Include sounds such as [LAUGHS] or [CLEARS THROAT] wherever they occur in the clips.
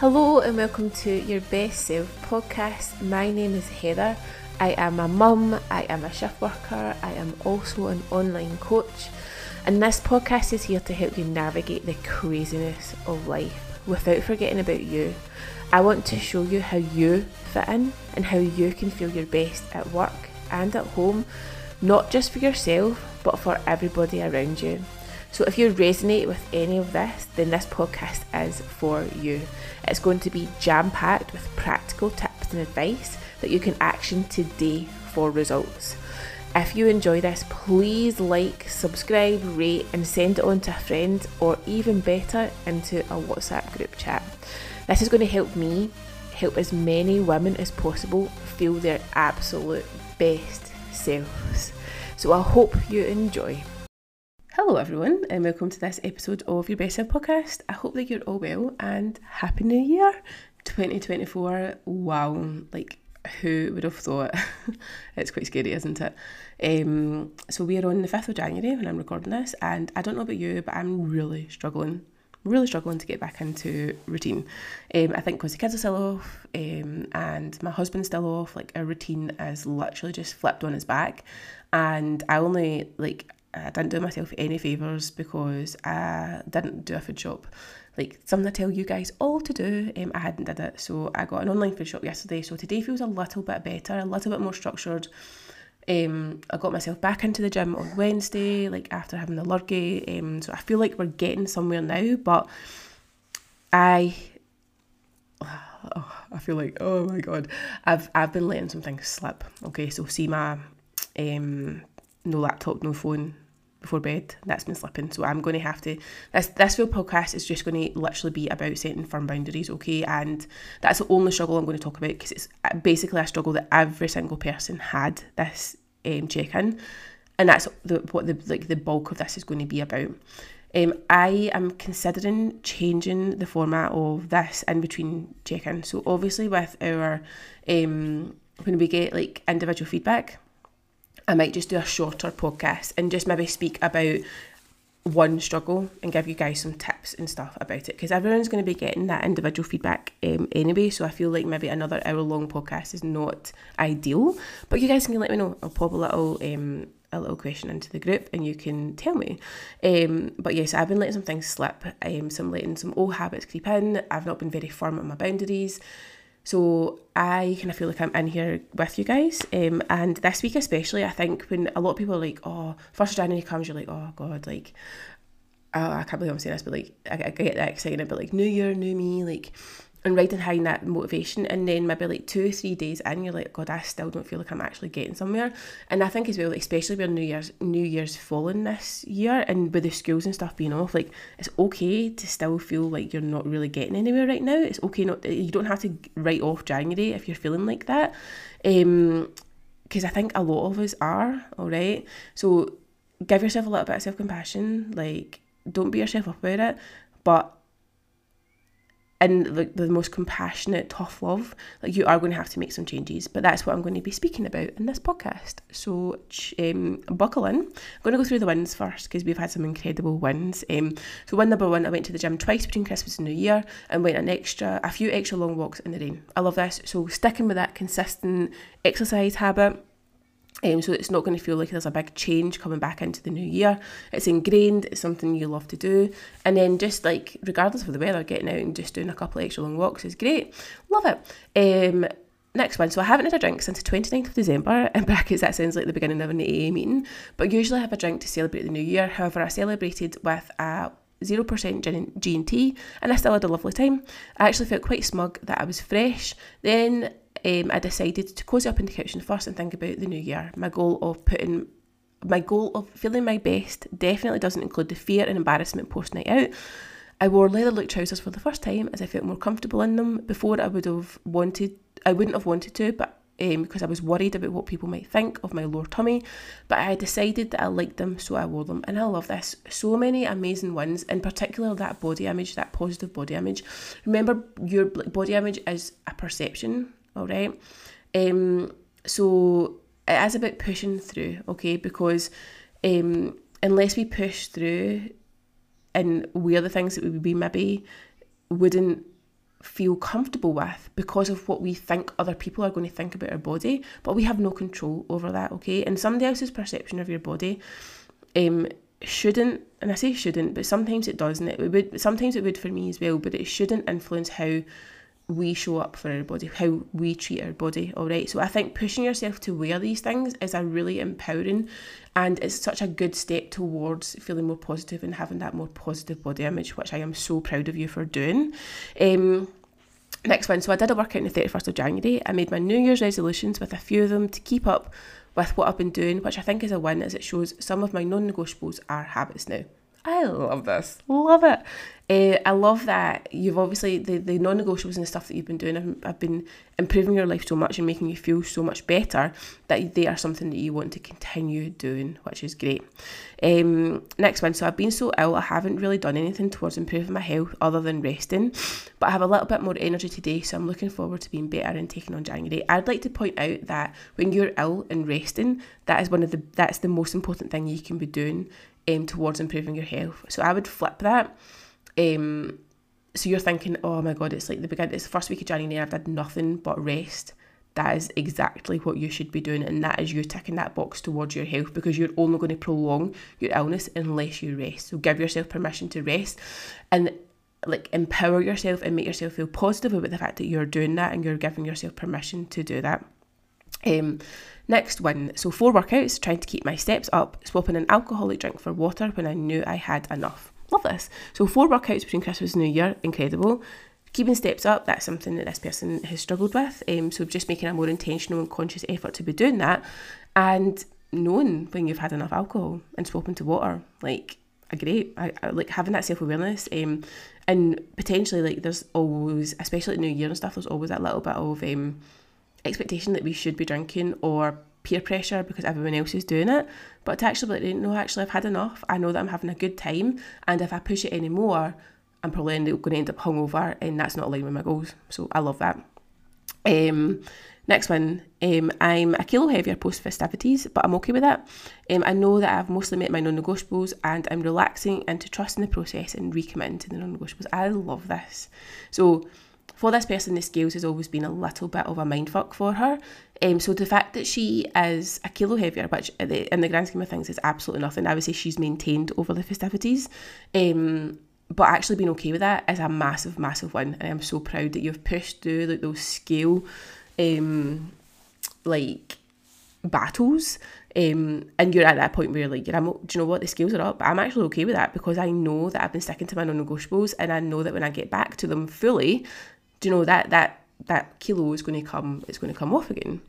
Hello and welcome to your Best Self podcast. My name is Heather. I am a mum, I am a shift worker, I am also an online coach, and this podcast is here to help you navigate the craziness of life without forgetting about you. I want to show you how you fit in and how you can feel your best at work and at home, not just for yourself, but for everybody around you. So if you resonate with any of this, then this podcast is for you. It's going to be jam packed with practical tips and advice that you can action today for results. If you enjoy this, please like, subscribe, rate, and send it on to a friend, or even better, into a WhatsApp group chat. This is going to help me help as many women as possible feel their absolute best selves. So I hope you enjoy. Hello, everyone, and welcome to this episode of Your Best Self podcast. I hope that you're all well and Happy New Year 2024. Wow, like who would have thought? [LAUGHS] it's quite scary, isn't it? Um, so, we are on the 5th of January when I'm recording this, and I don't know about you, but I'm really struggling. Really struggling to get back into routine. Um, I think because the kids are still off um, and my husband's still off, like our routine is literally just flipped on its back. And I only like I didn't do myself any favours because I didn't do a food shop. Like something I tell you guys all to do, um, I hadn't did it. So I got an online food shop yesterday. So today feels a little bit better, a little bit more structured. Um, I got myself back into the gym on Wednesday, like after having the lurgy. Um, so I feel like we're getting somewhere now, but I oh, [SIGHS] I feel like oh my god, I've I've been letting some things slip. Okay, so see my um no laptop, no phone before bed. That's been slipping. So I'm going to have to. This this full podcast is just going to literally be about setting firm boundaries, okay? And that's the only struggle I'm going to talk about because it's basically a struggle that every single person had this um, check in, and that's the what the like the bulk of this is going to be about. Um, I am considering changing the format of this in between check in. So obviously with our um, when we get like individual feedback I might just do a shorter podcast and just maybe speak about one struggle and give you guys some tips and stuff about it because everyone's going to be getting that individual feedback um, anyway. So I feel like maybe another hour long podcast is not ideal, but you guys can let me know. I'll pop a little um, a little question into the group and you can tell me. Um, but yes, I've been letting some things slip. Um, some letting some old habits creep in. I've not been very firm on my boundaries. So I kind of feel like I'm in here with you guys. Um, and this week especially, I think when a lot of people are like, oh, first January comes, you're like, oh God, like, oh, I can't believe I'm saying this, but like, I, I get that excited, but like, new year, new me, like, and right behind that motivation and then maybe like two or three days in you're like god I still don't feel like I'm actually getting somewhere. And I think as well especially when New Year's New Year's falling this year and with the schools and stuff being off like it's okay to still feel like you're not really getting anywhere right now. It's okay not you don't have to write off January if you're feeling like that um because I think a lot of us are all right so give yourself a little bit of self-compassion like don't beat yourself up about it but in like the most compassionate, tough love, like you are going to have to make some changes. But that's what I'm going to be speaking about in this podcast. So um, buckle in. I'm going to go through the wins first because we've had some incredible wins. Um, so win number one, I went to the gym twice between Christmas and New Year and went an extra, a few extra long walks in the rain. I love this. So sticking with that consistent exercise habit um, so it's not going to feel like there's a big change coming back into the new year. It's ingrained, it's something you love to do. And then just like, regardless of the weather, getting out and just doing a couple of extra long walks is great. Love it. Um, next one. So I haven't had a drink since the 29th of December. [LAUGHS] In brackets, that sounds like the beginning of an AA meeting. But usually I have a drink to celebrate the new year. However, I celebrated with a 0% G&T and I still had a lovely time. I actually felt quite smug that I was fresh. Then um, I decided to cozy up in the kitchen first and think about the new year. My goal of putting my goal of feeling my best definitely doesn't include the fear and embarrassment post night out. I wore leather look trousers for the first time as I felt more comfortable in them. Before I would have wanted I wouldn't have wanted to, but um, because I was worried about what people might think of my lower tummy. But I decided that I liked them, so I wore them. And I love this. So many amazing ones, in particular that body image, that positive body image. Remember, your body image is a perception all right? Um, so it is about pushing through, okay? Because um, unless we push through and we're the things that we maybe wouldn't feel comfortable with because of what we think other people are going to think about our body, but we have no control over that, okay? And somebody else's perception of your body um, shouldn't, and I say shouldn't, but sometimes it does, and it would sometimes it would for me as well, but it shouldn't influence how we show up for our body, how we treat our body, all right? So I think pushing yourself to wear these things is a really empowering and it's such a good step towards feeling more positive and having that more positive body image, which I am so proud of you for doing. Um, next one, so I did a workout on the 31st of January. I made my New Year's resolutions with a few of them to keep up with what I've been doing, which I think is a win as it shows some of my non negotiables are habits now. I love this. Love it. Uh, I love that you've obviously the, the non-negotiables and the stuff that you've been doing have, have been improving your life so much and making you feel so much better that they are something that you want to continue doing, which is great. Um, next one. So I've been so ill, I haven't really done anything towards improving my health other than resting, but I have a little bit more energy today, so I'm looking forward to being better and taking on January. I'd like to point out that when you're ill and resting, that is one of the that's the most important thing you can be doing um, towards improving your health. So I would flip that. Um, so you're thinking, oh my god, it's like the beginning, it's the first week of January, I've done nothing but rest. That is exactly what you should be doing, and that is you ticking that box towards your health because you're only going to prolong your illness unless you rest. So give yourself permission to rest, and like empower yourself and make yourself feel positive about the fact that you're doing that and you're giving yourself permission to do that. Um, next one, so four workouts, trying to keep my steps up, swapping an alcoholic drink for water when I knew I had enough. Love this. So four workouts between Christmas and New Year, incredible. Keeping steps up, that's something that this person has struggled with. Um, so just making a more intentional and conscious effort to be doing that, and knowing when you've had enough alcohol and swapping to water, like a great, I, I like having that self awareness. Um, and potentially like there's always, especially at New Year and stuff, there's always that little bit of um expectation that we should be drinking or peer pressure because everyone else is doing it. But to actually be like, no, actually, I've had enough. I know that I'm having a good time. And if I push it anymore, I'm probably going to end up hungover and that's not aligned with my goals. So I love that. Um, next one, um, I'm a kilo heavier post festivities, but I'm okay with that. Um, I know that I've mostly met my non negotiables and I'm relaxing into trusting the process and recommitting to the non negotiables. I love this. So for this person, the scales has always been a little bit of a mindfuck for her. Um, so the fact that she is a kilo heavier, which in the grand scheme of things is absolutely nothing, I would say she's maintained over the festivities. Um, but actually being okay with that is a massive, massive win. And I'm so proud that you've pushed through like those scale, um, like battles. Um, and you're at that point where you're like, I'm, do you know what, the scales are up, but I'm actually okay with that because I know that I've been sticking to my non-negotiables and I know that when I get back to them fully, do you know that that that kilo is going to come it's going to come off again.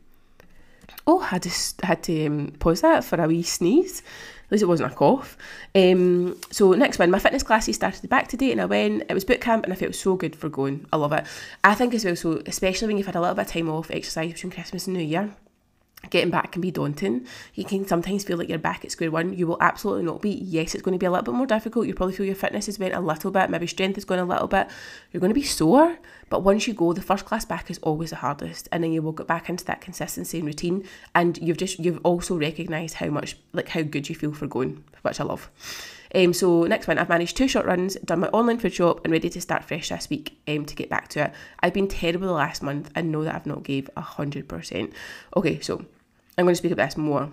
Oh I just had to um, pause that for a wee sneeze. At least it wasn't a cough. Um, so next one my fitness classes started back today and I went it was boot camp and I felt so good for going. I love it. I think as well so especially when you've had a little bit of time off exercise between Christmas and New Year getting back can be daunting. You can sometimes feel like you're back at square one. You will absolutely not be. Yes, it's going to be a little bit more difficult. You probably feel your fitness has went a little bit, maybe strength has gone a little bit. You're going to be sore, but once you go, the first class back is always the hardest, and then you will get back into that consistency and routine. And you've just you've also recognised how much like how good you feel for going, which I love. Um, so next one, I've managed two short runs, done my online food shop, and ready to start fresh this week um, to get back to it. I've been terrible the last month and know that I've not gave hundred percent. Okay, so I'm going to speak about this more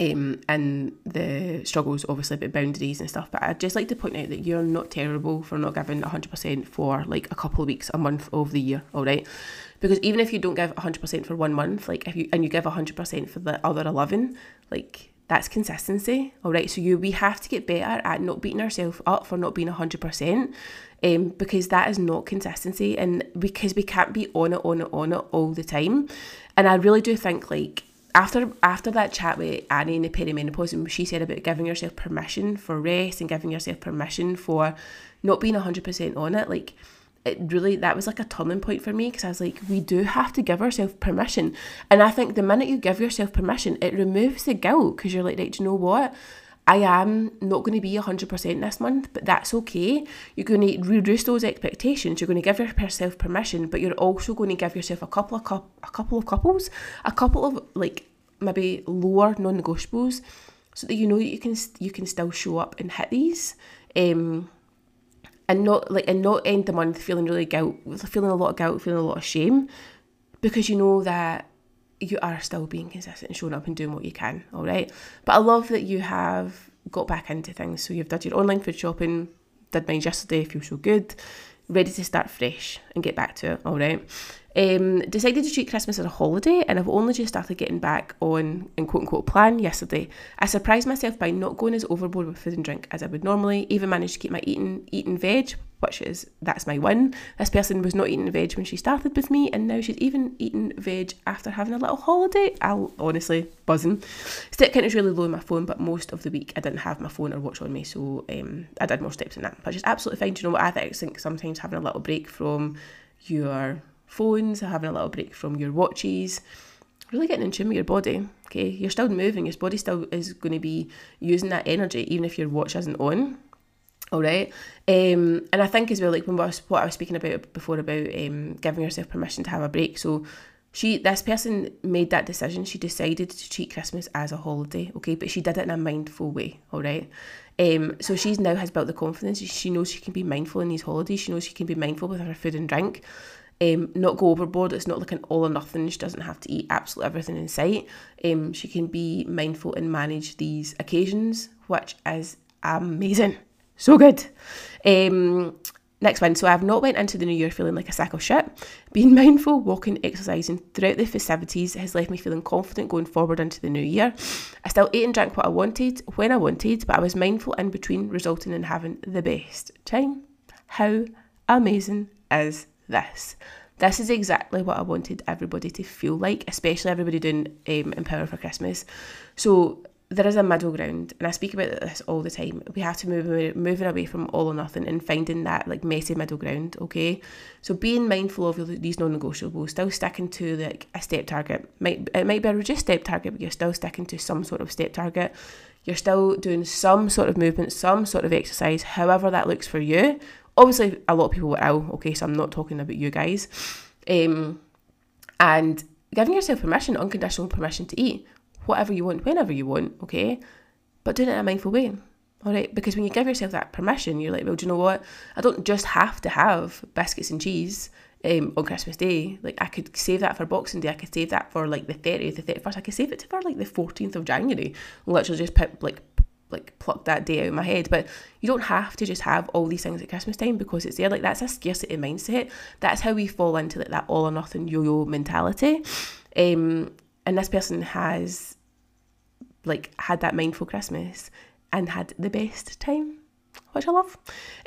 um, and the struggles, obviously, about boundaries and stuff. But I'd just like to point out that you're not terrible for not giving 100% for like a couple of weeks, a month of the year, all right? Because even if you don't give 100% for one month, like if you and you give 100% for the other 11, like that's consistency, all right? So you we have to get better at not beating ourselves up for not being 100%. Um, because that is not consistency, and because we can't be on it, on it, on it all the time. And I really do think like after after that chat with Annie in the perimenopause, and she said about giving yourself permission for rest and giving yourself permission for not being hundred percent on it, like it really that was like a turning point for me because I was like, we do have to give ourselves permission, and I think the minute you give yourself permission, it removes the guilt because you're like, right, you know what? I am not going to be 100% this month, but that's okay. You're going to reduce those expectations. You're going to give yourself permission, but you're also going to give yourself a couple of cu- a couple of couples, a couple of like maybe lower non-negotiables, so that you know you can you can still show up and hit these. Um, and not like and not end the month feeling really guilt, feeling a lot of guilt, feeling a lot of shame, because you know that you are still being consistent and showing up and doing what you can. All right, but I love that you have got back into things. So you've done your online food shopping, did mine yesterday, feel so good, ready to start fresh and get back to it. All right. Um, decided to treat Christmas as a holiday, and I've only just started getting back on in quote unquote plan yesterday. I surprised myself by not going as overboard with food and drink as I would normally. Even managed to keep my eating eating veg, which is that's my win. This person was not eating veg when she started with me, and now she's even eating veg after having a little holiday. I'll honestly buzzing. Step count is really low on my phone, but most of the week I didn't have my phone or watch on me, so um, I did more steps than that. But just absolutely fine. Do you know what I think? Sometimes having a little break from your phones, having a little break from your watches, really getting in tune with your body. Okay, you're still moving, your body still is going to be using that energy, even if your watch isn't on. All right, um, and I think as well, like when was, what I was speaking about before about um, giving yourself permission to have a break. So she, this person made that decision. She decided to treat Christmas as a holiday, okay, but she did it in a mindful way. All right, um, so she's now has built the confidence. She knows she can be mindful in these holidays. She knows she can be mindful with her food and drink um, not go overboard. It's not like an all or nothing. She doesn't have to eat absolutely everything in sight. Um, she can be mindful and manage these occasions, which is amazing. So good. Um, next one. So I've not went into the new year feeling like a sack of shit. Being mindful, walking, exercising throughout the festivities has left me feeling confident going forward into the new year. I still ate and drank what I wanted when I wanted, but I was mindful in between, resulting in having the best time. How amazing is this. This is exactly what I wanted everybody to feel like, especially everybody doing um, Empower for Christmas. So there is a middle ground, and I speak about this all the time. We have to move moving away from all or nothing and finding that like messy middle ground. Okay, so being mindful of these non-negotiables, still sticking to like a step target. Might it might be a reduced step target, but you're still sticking to some sort of step target. You're still doing some sort of movement, some sort of exercise, however that looks for you. Obviously, a lot of people were ill, okay, so I'm not talking about you guys. Um, and giving yourself permission, unconditional permission to eat whatever you want, whenever you want, okay? But doing it in a mindful way, all right? Because when you give yourself that permission, you're like, well, do you know what? I don't just have to have biscuits and cheese um, on Christmas Day. Like, I could save that for Boxing Day. I could save that for like the 30th, the 31st. I could save it for like the 14th of January. Literally just put like like pluck that day out of my head. But you don't have to just have all these things at Christmas time because it's there. Like that's a scarcity mindset. That's how we fall into like that all or nothing yo-yo mentality. Um, and this person has like had that mindful Christmas and had the best time, which I love.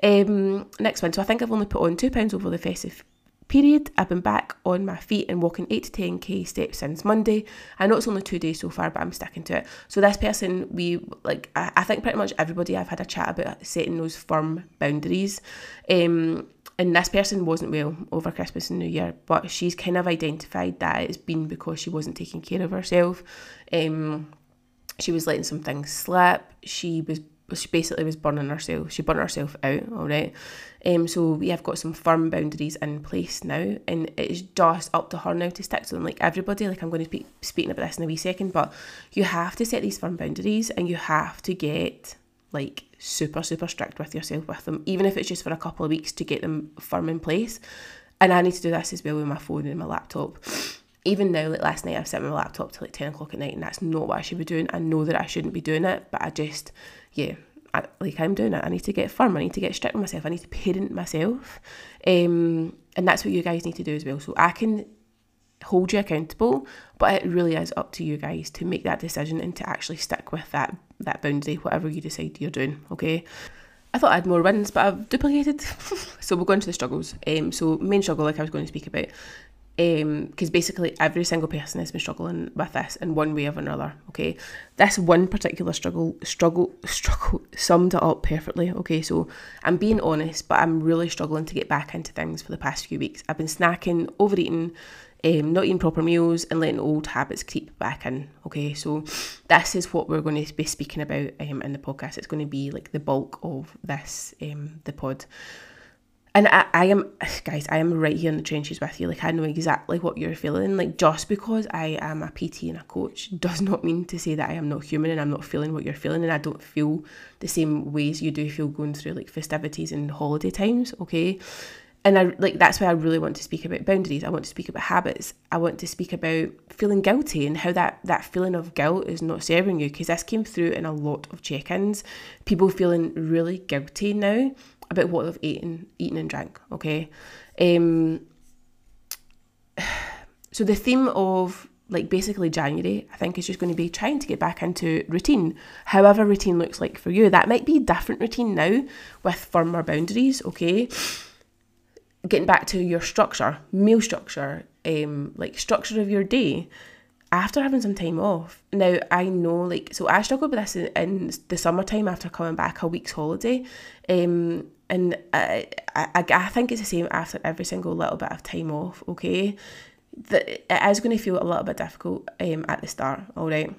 Um, next one. So I think I've only put on two pounds over the festive period. I've been back on my feet and walking 8 to 10k steps since Monday. I know it's only two days so far, but I'm sticking to it. So this person, we like, I, I think pretty much everybody I've had a chat about setting those firm boundaries. Um, and this person wasn't well over Christmas and New Year, but she's kind of identified that it's been because she wasn't taking care of herself. Um, she was letting some things slip. She was she basically was burning herself. She burnt herself out. All right. Um, so we have got some firm boundaries in place now, and it's just up to her now to stick to them. Like everybody, like I'm going to be speaking about this in a wee second, but you have to set these firm boundaries, and you have to get like super super strict with yourself with them, even if it's just for a couple of weeks to get them firm in place. And I need to do this as well with my phone and my laptop. Even now, like last night, I've set my laptop to like ten o'clock at night, and that's not what I should be doing. I know that I shouldn't be doing it, but I just, yeah, I, like I'm doing it. I need to get firm. I need to get strict with myself. I need to parent myself, um, and that's what you guys need to do as well. So I can hold you accountable, but it really is up to you guys to make that decision and to actually stick with that that boundary, whatever you decide you're doing. Okay. I thought I had more wins, but I've duplicated. [LAUGHS] so we'll go into the struggles. Um, so main struggle, like I was going to speak about, because um, basically every single person has been struggling with this in one way or another. Okay, this one particular struggle, struggle, struggle summed it up perfectly. Okay, so I'm being honest, but I'm really struggling to get back into things for the past few weeks. I've been snacking, overeating, um, not eating proper meals, and letting old habits creep back in. Okay, so this is what we're going to be speaking about um, in the podcast. It's going to be like the bulk of this, um, the pod. And I, I am [SIGHS] guys i am right here in the trenches with you like i know exactly what you're feeling like just because i am a pt and a coach does not mean to say that i am not human and i'm not feeling what you're feeling and i don't feel the same ways you do feel going through like festivities and holiday times okay and I like that's why I really want to speak about boundaries. I want to speak about habits. I want to speak about feeling guilty and how that that feeling of guilt is not serving you because this came through in a lot of check-ins. People feeling really guilty now about what they've eaten, eaten and drank. Okay, um, [SIGHS] so the theme of like basically January, I think is just going to be trying to get back into routine, however routine looks like for you. That might be a different routine now with firmer boundaries. Okay, getting back to your structure, meal structure, um, like structure of your day after having some time off. Now I know like so I struggled with this in, in the summertime after coming back a week's holiday. Um, and I, I, I think it's the same after every single little bit of time off, okay? That it is going to feel a little bit difficult um, at the start, all right?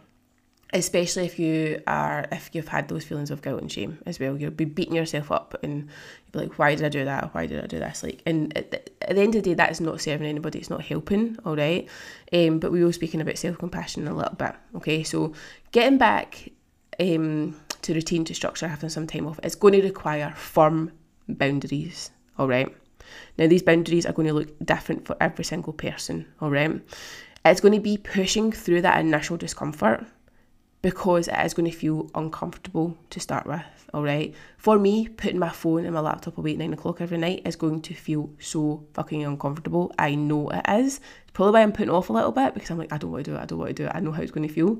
Especially if you are, if you've had those feelings of guilt and shame as well. You'll be beating yourself up and you'll be like, why did I do that? Why did I do this? Like, and at, at the end of the day, that is not serving anybody. It's not helping, all right? Um, but we were speaking about self-compassion a little bit, okay? So getting back um, to routine, to structure, having some time off, it's going to require firm boundaries, all right? Now, these boundaries are going to look different for every single person, all right? It's going to be pushing through that initial discomfort because it is going to feel uncomfortable to start with, all right? For me, putting my phone and my laptop away at nine o'clock every night is going to feel so fucking uncomfortable. I know it is. It's probably why I'm putting off a little bit because I'm like, I don't want to do it, I don't want to do it, I know how it's going to feel.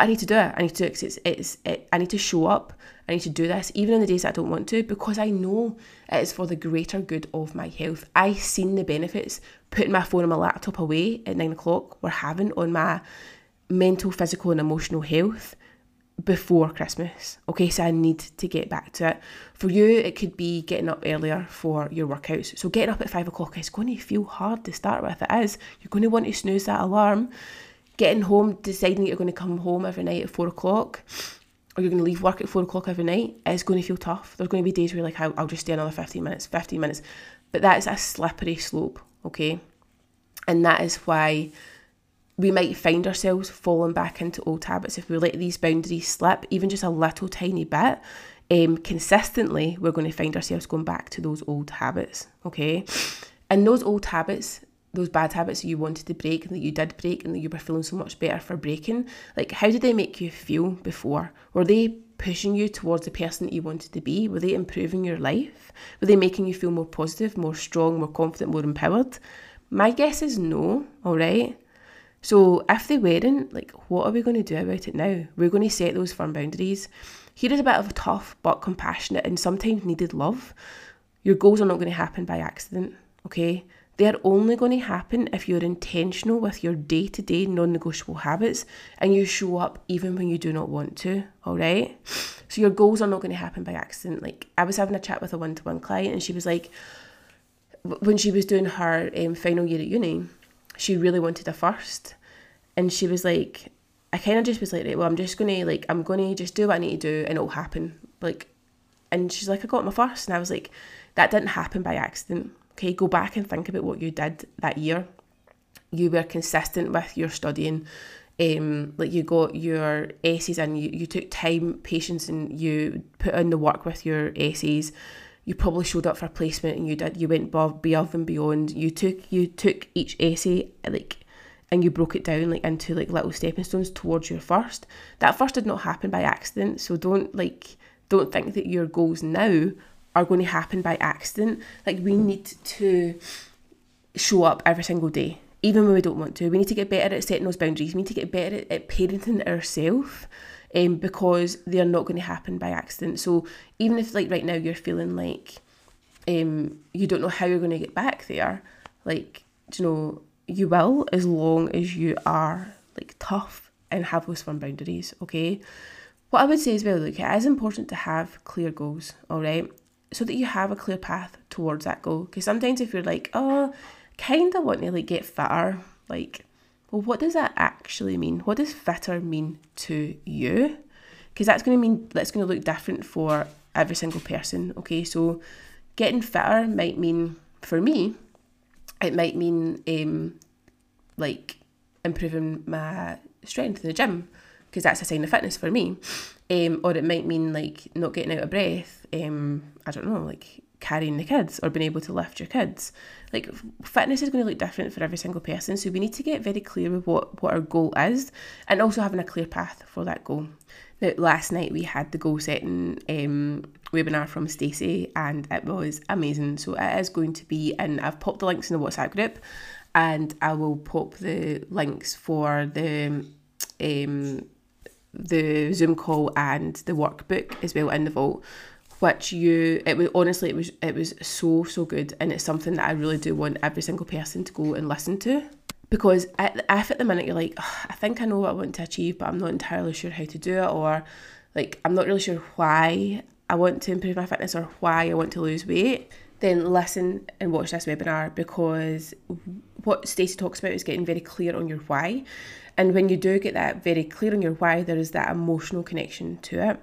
But I need to do it. I need to it's, it's, it's it, I need to show up. I need to do this even on the days I don't want to because I know it is for the greater good of my health. I seen the benefits putting my phone and my laptop away at nine o'clock were having on my mental, physical, and emotional health before Christmas. Okay, so I need to get back to it. For you, it could be getting up earlier for your workouts. So getting up at five o'clock is going to feel hard to start with. It is. You're going to want to snooze that alarm getting home, deciding you're going to come home every night at four o'clock, or you're going to leave work at four o'clock every night, is going to feel tough. There's going to be days where like, I'll, I'll just stay another 15 minutes, 15 minutes. But that is a slippery slope, okay? And that is why we might find ourselves falling back into old habits if we let these boundaries slip, even just a little tiny bit. Um, consistently, we're going to find ourselves going back to those old habits, okay? And those old habits, those bad habits that you wanted to break and that you did break and that you were feeling so much better for breaking, like how did they make you feel before? Were they pushing you towards the person that you wanted to be? Were they improving your life? Were they making you feel more positive, more strong, more confident, more empowered? My guess is no, all right? So if they weren't, like, what are we going to do about it now? We're going to set those firm boundaries. Here is a bit of a tough but compassionate and sometimes needed love. Your goals are not going to happen by accident, okay? They're only going to happen if you're intentional with your day to day non negotiable habits and you show up even when you do not want to, all right? So your goals are not going to happen by accident. Like, I was having a chat with a one to one client and she was like, when she was doing her um, final year at uni, she really wanted a first. And she was like, I kind of just was like, right, well, I'm just going to, like, I'm going to just do what I need to do and it'll happen. Like, and she's like, I got my first. And I was like, that didn't happen by accident. Okay, go back and think about what you did that year. You were consistent with your studying. Um, like you got your essays and you, you took time, patience, and you put in the work with your essays. You probably showed up for placement and you did. You went above, above and beyond. You took you took each essay like and you broke it down like into like little stepping stones towards your first. That first did not happen by accident, so don't like don't think that your goals now are going to happen by accident. Like we need to show up every single day, even when we don't want to. We need to get better at setting those boundaries. We need to get better at, at parenting ourselves. Um, because they're not going to happen by accident. So even if like right now you're feeling like um, you don't know how you're going to get back there, like you know you will as long as you are like tough and have those firm boundaries. Okay. What I would say as well, look, it is important to have clear goals. All right so that you have a clear path towards that goal. Because sometimes if you're like, oh, kind of want to like get fitter, like, well, what does that actually mean? What does fitter mean to you? Because that's going to mean that's going to look different for every single person. Okay, so getting fitter might mean, for me, it might mean um, like improving my strength in the gym because that's a sign of fitness for me. Um, or it might mean like not getting out of breath. Um, I don't know, like carrying the kids or being able to lift your kids. Like fitness is going to look different for every single person, so we need to get very clear with what what our goal is, and also having a clear path for that goal. Now, last night we had the goal setting um, webinar from Stacey, and it was amazing. So it is going to be, and I've popped the links in the WhatsApp group, and I will pop the links for the um, the Zoom call and the workbook as well in the vault which you it was honestly it was it was so so good. And it's something that I really do want every single person to go and listen to. Because at, if at the minute you're like I think I know what I want to achieve but I'm not entirely sure how to do it or like I'm not really sure why I want to improve my fitness or why I want to lose weight then listen and watch this webinar. Because what Stacey talks about is getting very clear on your why and when you do get that very clear on your why, there is that emotional connection to it.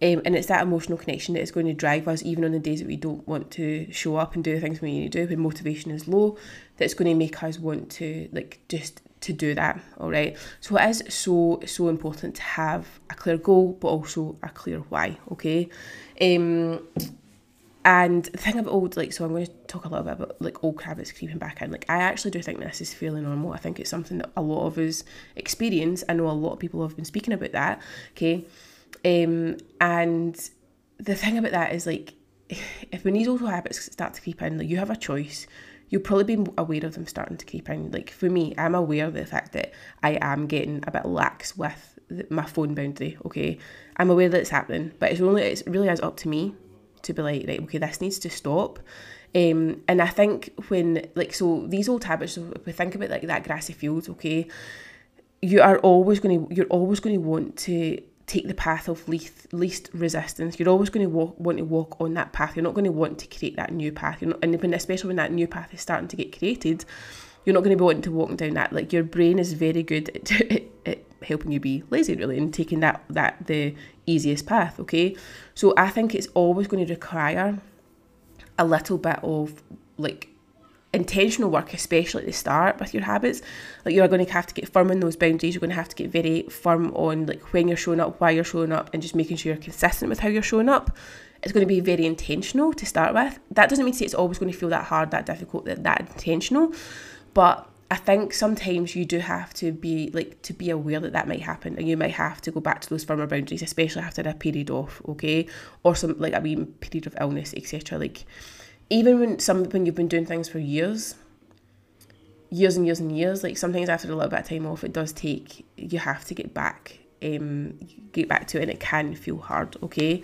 Um, and it's that emotional connection that is going to drive us even on the days that we don't want to show up and do the things we need to do when motivation is low, that's going to make us want to like just to do that. All right. So it is so, so important to have a clear goal, but also a clear why. Okay. Um and the thing about old, like, so I'm going to talk a little bit about like old habits creeping back in. Like, I actually do think this is fairly normal. I think it's something that a lot of us experience. I know a lot of people have been speaking about that. Okay, um, and the thing about that is like, [SIGHS] if when these old habits start to creep in, like, you have a choice. You'll probably be aware of them starting to creep in. Like for me, I'm aware of the fact that I am getting a bit lax with my phone boundary. Okay, I'm aware that it's happening, but it's only it's really is up to me to be like, right, okay, this needs to stop. Um, and I think when like so these old habits, if we think about like that grassy field, okay, you are always going to you're always going to want to take the path of least least resistance. You're always going to walk, want to walk on that path. You're not going to want to create that new path. You're not, and when, especially when that new path is starting to get created, you're not going to be wanting to walk down that. Like your brain is very good at, [LAUGHS] at helping you be lazy, really, and taking that that the easiest path, okay? So I think it's always going to require a little bit of like intentional work, especially at the start with your habits. Like you're going to have to get firm on those boundaries. You're going to have to get very firm on like when you're showing up, why you're showing up, and just making sure you're consistent with how you're showing up. It's going to be very intentional to start with. That doesn't mean to say it's always going to feel that hard, that difficult, that, that intentional, but I think sometimes you do have to be like to be aware that that might happen, and you might have to go back to those firmer boundaries, especially after a period off, okay, or some like a wee period of illness, etc. Like even when some when you've been doing things for years, years and years and years, like sometimes after a little bit of time off, it does take you have to get back, um, get back to it, and it can feel hard, okay.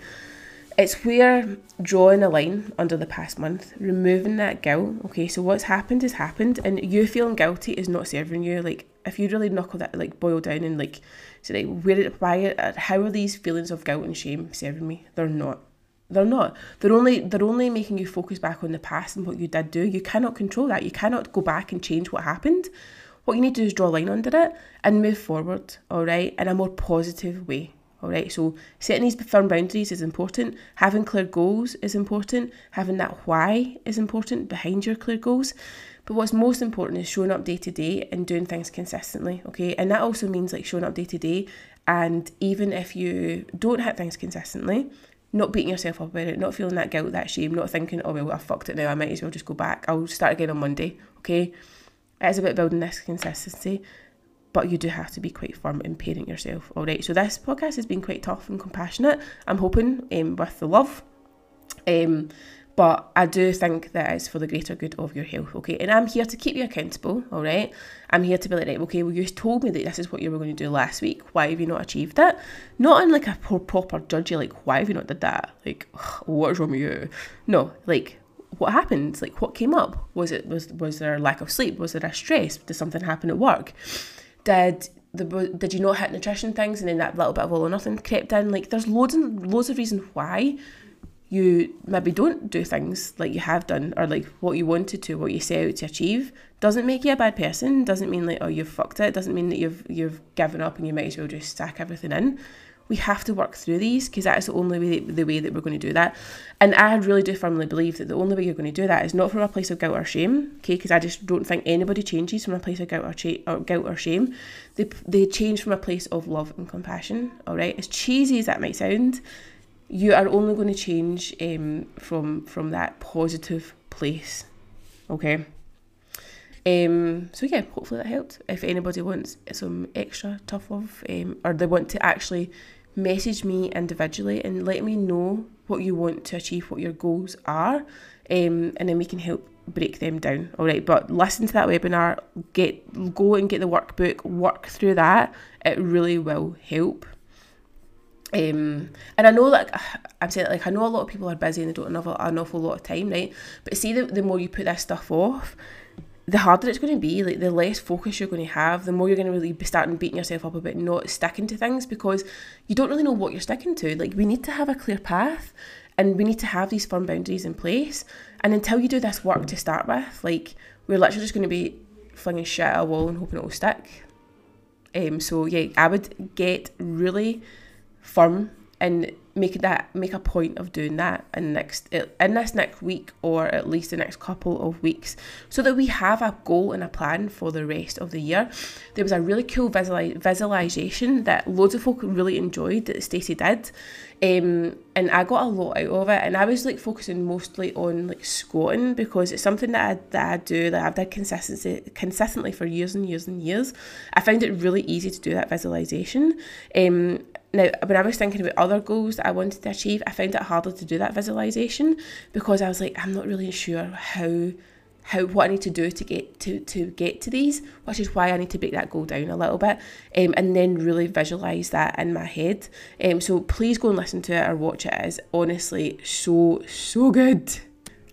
It's where drawing a line under the past month, removing that guilt. Okay, so what's happened has happened, and you feeling guilty is not serving you. Like, if you really knuckle that, like, boil down and like, say, like, where, it, why, uh, how are these feelings of guilt and shame serving me? They're not. They're not. They're only they're only making you focus back on the past and what you did do. You cannot control that. You cannot go back and change what happened. What you need to do is draw a line under it and move forward, all right, in a more positive way. All right, so setting these firm boundaries is important. Having clear goals is important. Having that why is important behind your clear goals. But what's most important is showing up day to day and doing things consistently. Okay, and that also means like showing up day to day. And even if you don't hit things consistently, not beating yourself up about it, not feeling that guilt, that shame, not thinking, oh well, I fucked it now, I might as well just go back. I'll start again on Monday. Okay, it is about building this consistency but you do have to be quite firm in parenting yourself. All right. So this podcast has been quite tough and compassionate. I'm hoping um, with the love. Um, but I do think that it's for the greater good of your health, okay? And I'm here to keep you accountable, all right? I'm here to be like, okay, well, you told me that this is what you were going to do last week. Why have you not achieved it? Not in like a poor proper judgy, like, why have you not did that? Like, what is wrong with you? No, like, what happened? Like, what came up? Was it was was there a lack of sleep? Was there a stress? Did something happen at work? Did the did you not hit nutrition things and then that little bit of all or nothing crept in? Like there's loads and loads of reasons why you maybe don't do things like you have done or like what you wanted to what you set out to achieve. Doesn't make you a bad person doesn't mean like oh you've fucked it doesn't mean that you've you've given up and you might as well just stack everything in we have to work through these because that is the only way the way that we're going to do that. And I really do firmly believe that the only way you're going to do that is not from a place of guilt or shame, okay? Because I just don't think anybody changes from a place of guilt or, cha- or guilt or shame. They they change from a place of love and compassion. All right, as cheesy as that might sound, you are only going to change um, from from that positive place. Okay. Um, so yeah, hopefully that helped. If anybody wants some extra tough love, um, or they want to actually message me individually and let me know what you want to achieve, what your goals are, um, and then we can help break them down. All right, but listen to that webinar, get go and get the workbook, work through that. It really will help. Um, and I know like [SIGHS] I'm saying like I know a lot of people are busy and they don't have an awful lot of time, right? But see the, the more you put this stuff off, the harder it's going to be, like the less focus you're going to have, the more you're going to really be starting beating yourself up about not sticking to things because you don't really know what you're sticking to. Like we need to have a clear path and we need to have these firm boundaries in place. And until you do this work to start with, like we're literally just going to be flinging shit at a wall and hoping it will stick. Um, so yeah, I would get really firm and make that make a point of doing that in next eh, in this next week or at least the next couple of weeks so that we have a goal and a plan for the rest of the year. There was a really cool visualization that loads of folk really enjoyed that Stacey did um, and I got a lot out of it and I was like focusing mostly on like squatting because it's something that I, that I do that I've done consistency consistently for years and years and years. I found it really easy to do that visualization. Um, now, when I was thinking about other goals that I wanted to achieve, I found it harder to do that visualization because I was like, I'm not really sure how how what I need to do to get to to get to these, which is why I need to break that goal down a little bit, um, and then really visualize that in my head. Um, so please go and listen to it or watch it. It is honestly so so good.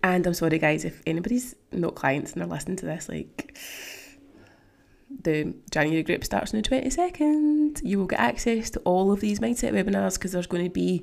And I'm sorry, guys, if anybody's not clients and they're listening to this, like the January group starts on the 22nd. You will get access to all of these mindset webinars because there's going to be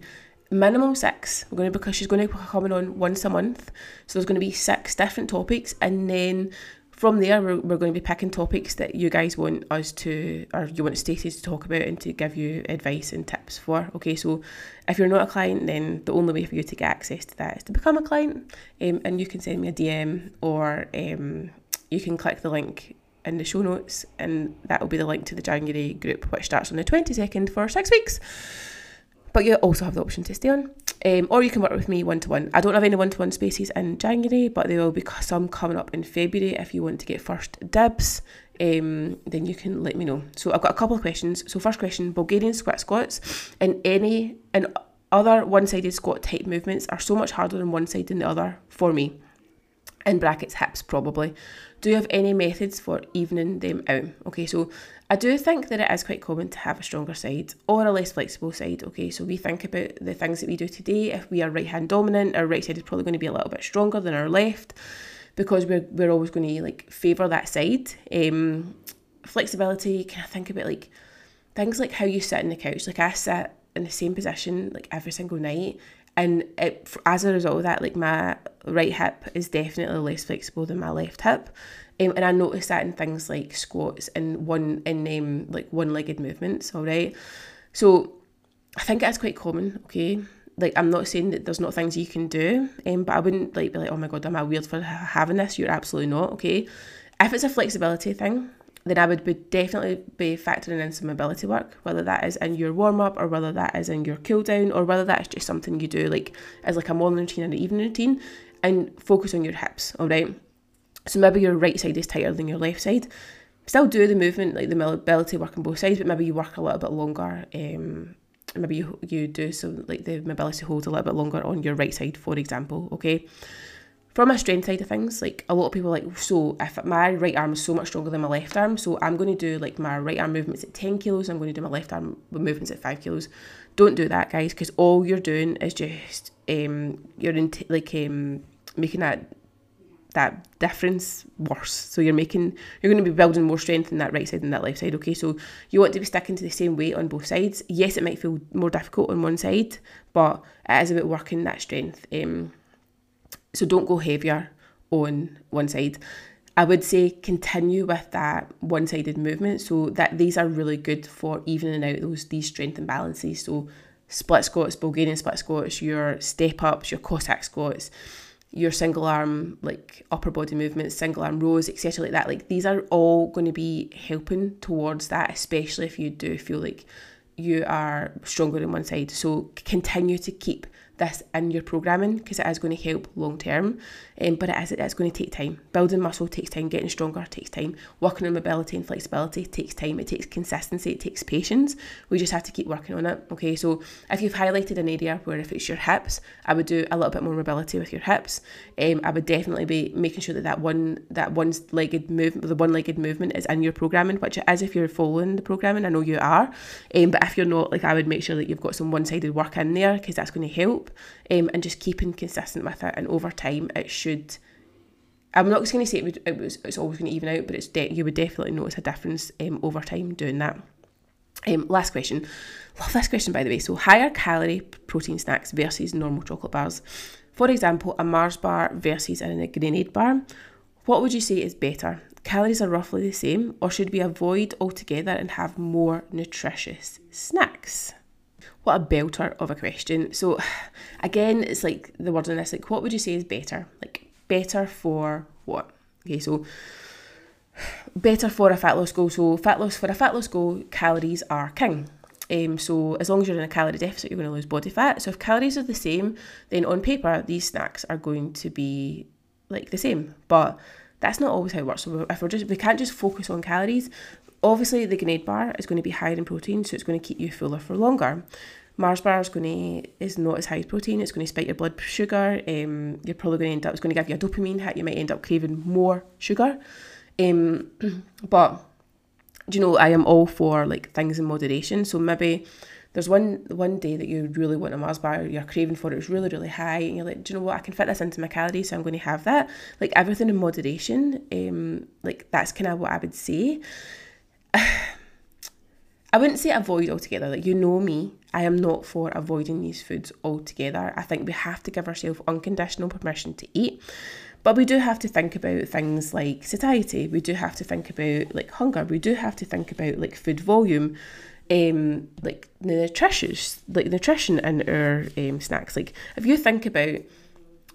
minimum six. We're going to because she's going to be coming on once a month. So there's going to be six different topics and then from there we're, we're going to be picking topics that you guys want us to or you want Stacey to talk about and to give you advice and tips for. Okay, so if you're not a client then the only way for you to get access to that is to become a client um, and you can send me a DM or um, you can click the link in the show notes, and that will be the link to the January group, which starts on the 22nd for six weeks. But you also have the option to stay on, um, or you can work with me one to one. I don't have any one to one spaces in January, but there will be some coming up in February. If you want to get first dibs, um, then you can let me know. So I've got a couple of questions. So first question: Bulgarian squat squats and any and other one-sided squat type movements are so much harder on one side than the other for me. In brackets, hips probably do you have any methods for evening them out? Okay, so I do think that it is quite common to have a stronger side or a less flexible side. Okay, so we think about the things that we do today. If we are right hand dominant, our right side is probably going to be a little bit stronger than our left because we're, we're always going to like favour that side. Um, flexibility, can I think about like things like how you sit in the couch? Like I sit in the same position like every single night and it, as a result of that like my right hip is definitely less flexible than my left hip. Um, and I noticed that in things like squats and one in um, like one-legged movements all right so I think that's quite common okay? Like I'm not saying that there's not things you can do um, but I wouldn't like be like oh my god am I weird for having this? You're absolutely not okay? If it's a flexibility thing then I would be definitely be factoring in some mobility work, whether that is in your warm up or whether that is in your cool down or whether that is just something you do like as like a morning routine and an evening routine and focus on your hips, all right? So maybe your right side is tighter than your left side. Still do the movement, like the mobility work on both sides, but maybe you work a little bit longer. Um, maybe you you do some like the mobility hold a little bit longer on your right side, for example. Okay from a strength side of things, like a lot of people like, so if my right arm is so much stronger than my left arm, so I'm going to do like my right arm movements at 10 kilos, I'm going to do my left arm movements at 5 kilos. Don't do that, guys, because all you're doing is just, um, you're in t- like um, making that that difference worse. So you're making you're going to be building more strength in that right side than that left side. Okay, so you want to be sticking to the same weight on both sides. Yes, it might feel more difficult on one side, but it is about working that strength. Um, so don't go heavier on one side. I would say continue with that one-sided movement so that these are really good for evening out those these strength imbalances. So split squats, Bulgarian split squats, your step ups, your Cossack squats, your single arm like upper body movements, single arm rows, etc. like that. Like these are all going to be helping towards that, especially if you do feel like you are stronger in one side. So continue to keep this in your programming because it is going to help long term. Um, but it is it's going to take time. Building muscle takes time. Getting stronger takes time. Working on mobility and flexibility takes time. It takes consistency. It takes patience. We just have to keep working on it. Okay, so if you've highlighted an area where if it's your hips, I would do a little bit more mobility with your hips. Um, I would definitely be making sure that that one that one legged movement, the one legged movement, is in your programming, which it is if you're following the programming. I know you are, um, but if you're not, like I would make sure that you've got some one sided work in there because that's going to help um, and just keeping consistent with it. And over time, it should. I'm not just going to say it, would, it was it's always going to even out, but it's de- you would definitely notice a difference um, over time doing that. Um, last question. Love this question, by the way. So, higher calorie protein snacks versus normal chocolate bars. For example, a Mars bar versus a grenade bar. What would you say is better? Calories are roughly the same, or should we avoid altogether and have more nutritious snacks? What a belter of a question. So, [SIGHS] again, it's like the word in this, like, what would you say is better? Like, better for what? Okay, so [SIGHS] better for a fat loss goal. So, fat loss for a fat loss goal, calories are king. Um, so as long as you're in a calorie deficit, you're going to lose body fat. So if calories are the same, then on paper these snacks are going to be like the same. But that's not always how it works. So if we're just we can't just focus on calories. Obviously, the Grenade bar is going to be higher in protein, so it's going to keep you fuller for longer. Mars bar is going to is not as high protein. It's going to spike your blood sugar. Um, you're probably going to end up. It's going to give you a dopamine hit. You might end up craving more sugar. Um, [CLEARS THROAT] but you know, I am all for like things in moderation. So maybe there's one one day that you really want a Mars bar, you're craving for it, it's really, really high, and you're like, do you know what, I can fit this into my calories, so I'm going to have that. Like everything in moderation, um, like that's kind of what I would say. [SIGHS] I wouldn't say avoid altogether. Like you know me, I am not for avoiding these foods altogether. I think we have to give ourselves unconditional permission to eat. But we do have to think about things like satiety. We do have to think about like hunger. We do have to think about like food volume, um, like the nutritious, like nutrition in our um, snacks. Like if you think about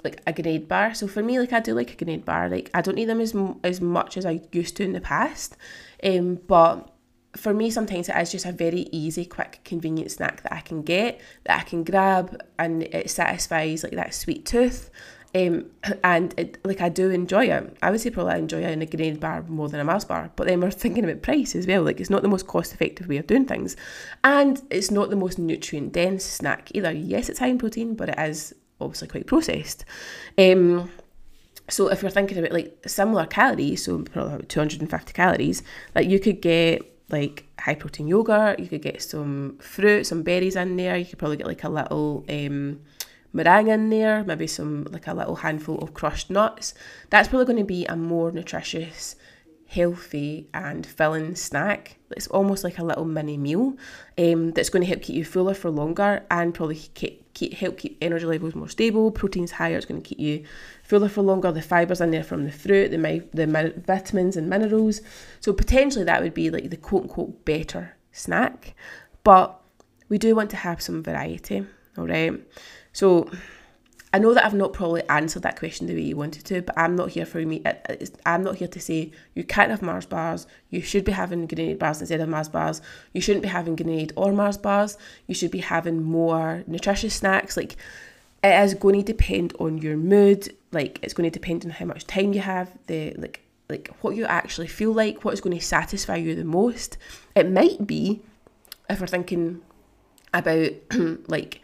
like a grenade bar. So for me, like I do like a grenade bar. Like I don't eat them as as much as I used to in the past. Um, but for me, sometimes it is just a very easy, quick, convenient snack that I can get, that I can grab, and it satisfies like that sweet tooth. Um, [CLEARS THROAT] and it, like I do enjoy it. I would say probably I enjoy it in a grenade bar more than a Mars bar. But then we're [LAUGHS] thinking about price as well. Like it's not the most cost effective way of doing things, and it's not the most nutrient dense snack either. Yes, it's high in protein, but it is obviously quite processed. Um, so if you're thinking about like similar calories, so probably about 250 calories, like you could get like high protein yogurt, you could get some fruit, some berries in there, you could probably get like a little um, meringue in there, maybe some like a little handful of crushed nuts. That's probably going to be a more nutritious, healthy, and filling snack. It's almost like a little mini meal um, that's going to help keep you fuller for longer and probably keep, keep, help keep energy levels more stable. Protein's higher, it's going to keep you fuller for longer. The fibres in there from the fruit, the, the vitamins and minerals. So potentially that would be like the quote unquote better snack. But we do want to have some variety, all right? So I know that I've not probably answered that question the way you wanted to, but I'm not here for me. Uh, uh, I'm not here to say you can't have Mars bars. You should be having grenade bars instead of Mars bars. You shouldn't be having grenade or Mars bars. You should be having more nutritious snacks. Like it is going to depend on your mood. Like it's going to depend on how much time you have. The like like what you actually feel like. What is going to satisfy you the most. It might be if we're thinking about [CLEARS THROAT] like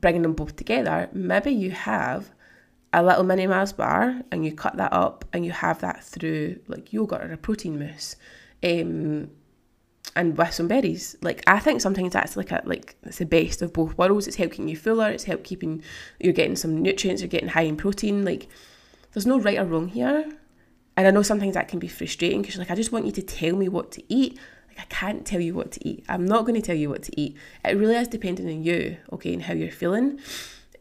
bringing them both together, maybe you have a little mini Mars bar and you cut that up and you have that through like yogurt or a protein mousse. Um, and with some berries. Like I think sometimes that's like a like it's the best of both worlds. It's helping you fuller, it's help keeping you're getting some nutrients, you're getting high in protein. Like there's no right or wrong here. And I know sometimes that can be frustrating because like, I just want you to tell me what to eat. I can't tell you what to eat. I'm not going to tell you what to eat. It really is dependent on you, okay, and how you're feeling.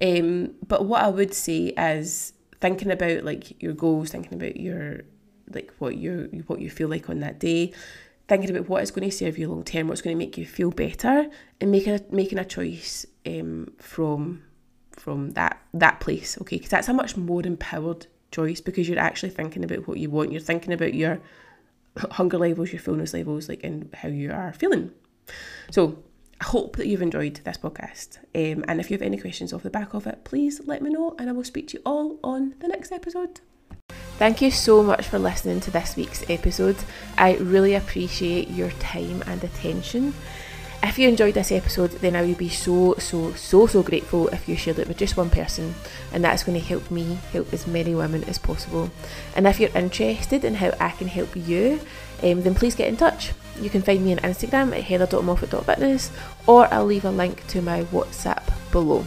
Um, but what I would say is thinking about like your goals, thinking about your like what you what you feel like on that day thinking about what is going to serve you long term what's going to make you feel better and making a, making a choice um, from from that that place okay because that's a much more empowered choice because you're actually thinking about what you want you're thinking about your hunger levels your fullness levels like and how you are feeling so I hope that you've enjoyed this podcast. Um, and if you have any questions off the back of it, please let me know and I will speak to you all on the next episode. Thank you so much for listening to this week's episode. I really appreciate your time and attention. If you enjoyed this episode, then I would be so, so, so, so grateful if you shared it with just one person, and that's going to help me help as many women as possible. And if you're interested in how I can help you, um, then please get in touch. You can find me on Instagram at heather.moffat.fitness or I'll leave a link to my WhatsApp below.